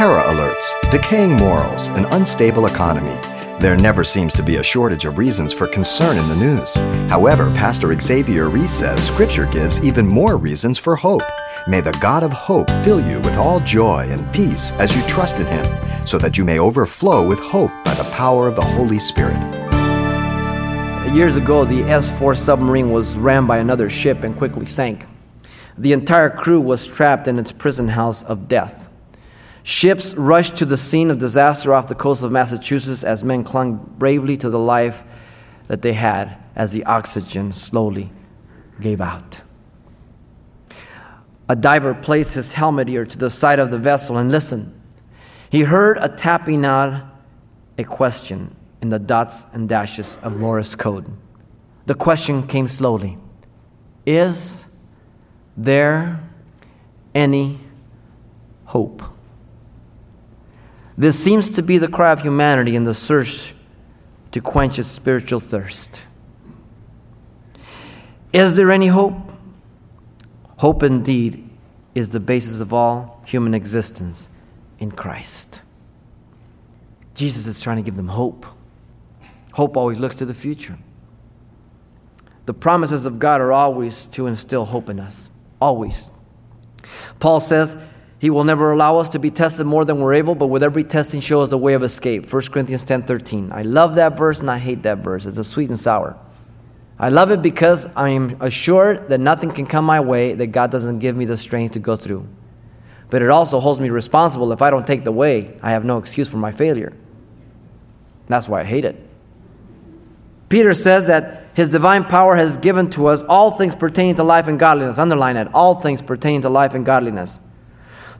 terror alerts, decaying morals, an unstable economy. There never seems to be a shortage of reasons for concern in the news. However, Pastor Xavier Reese says Scripture gives even more reasons for hope. May the God of hope fill you with all joy and peace as you trust in Him, so that you may overflow with hope by the power of the Holy Spirit. Years ago, the S 4 submarine was rammed by another ship and quickly sank. The entire crew was trapped in its prison house of death. Ships rushed to the scene of disaster off the coast of Massachusetts as men clung bravely to the life that they had as the oxygen slowly gave out. A diver placed his helmet ear to the side of the vessel and listened. He heard a tapping out a question in the dots and dashes of Morse code. The question came slowly Is there any hope? This seems to be the cry of humanity in the search to quench its spiritual thirst. Is there any hope? Hope indeed is the basis of all human existence in Christ. Jesus is trying to give them hope. Hope always looks to the future. The promises of God are always to instill hope in us. Always. Paul says, he will never allow us to be tested more than we're able, but with every testing, show us the way of escape. 1 Corinthians 10 13. I love that verse and I hate that verse. It's a sweet and sour. I love it because I am assured that nothing can come my way that God doesn't give me the strength to go through. But it also holds me responsible. If I don't take the way, I have no excuse for my failure. That's why I hate it. Peter says that his divine power has given to us all things pertaining to life and godliness. Underline that. All things pertaining to life and godliness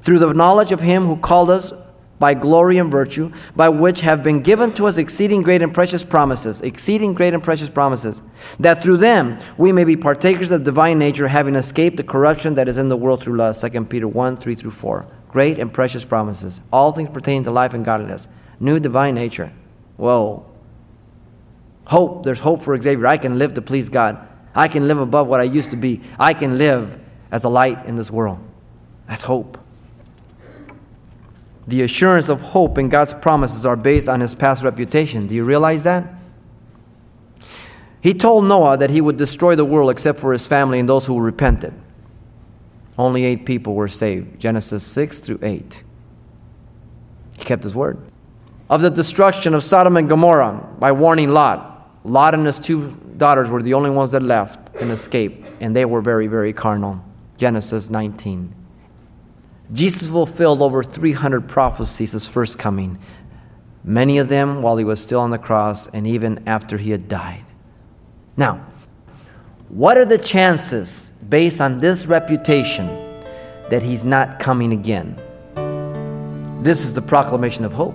through the knowledge of him who called us by glory and virtue, by which have been given to us exceeding great and precious promises, exceeding great and precious promises, that through them we may be partakers of divine nature, having escaped the corruption that is in the world through lust. 2 Peter 1 3 through 4. Great and precious promises, all things pertaining to life and godliness, new divine nature. Whoa. Hope, there's hope for Xavier. I can live to please God. I can live above what I used to be. I can live as a light in this world. That's hope. The assurance of hope in God's promises are based on his past reputation. Do you realize that? He told Noah that he would destroy the world except for his family and those who repented. Only eight people were saved. Genesis 6 through 8. He kept his word. Of the destruction of Sodom and Gomorrah by warning Lot. Lot and his two daughters were the only ones that left and escaped, and they were very, very carnal. Genesis 19. Jesus fulfilled over 300 prophecies his first coming, many of them while he was still on the cross and even after he had died. Now, what are the chances, based on this reputation, that he's not coming again? This is the proclamation of hope.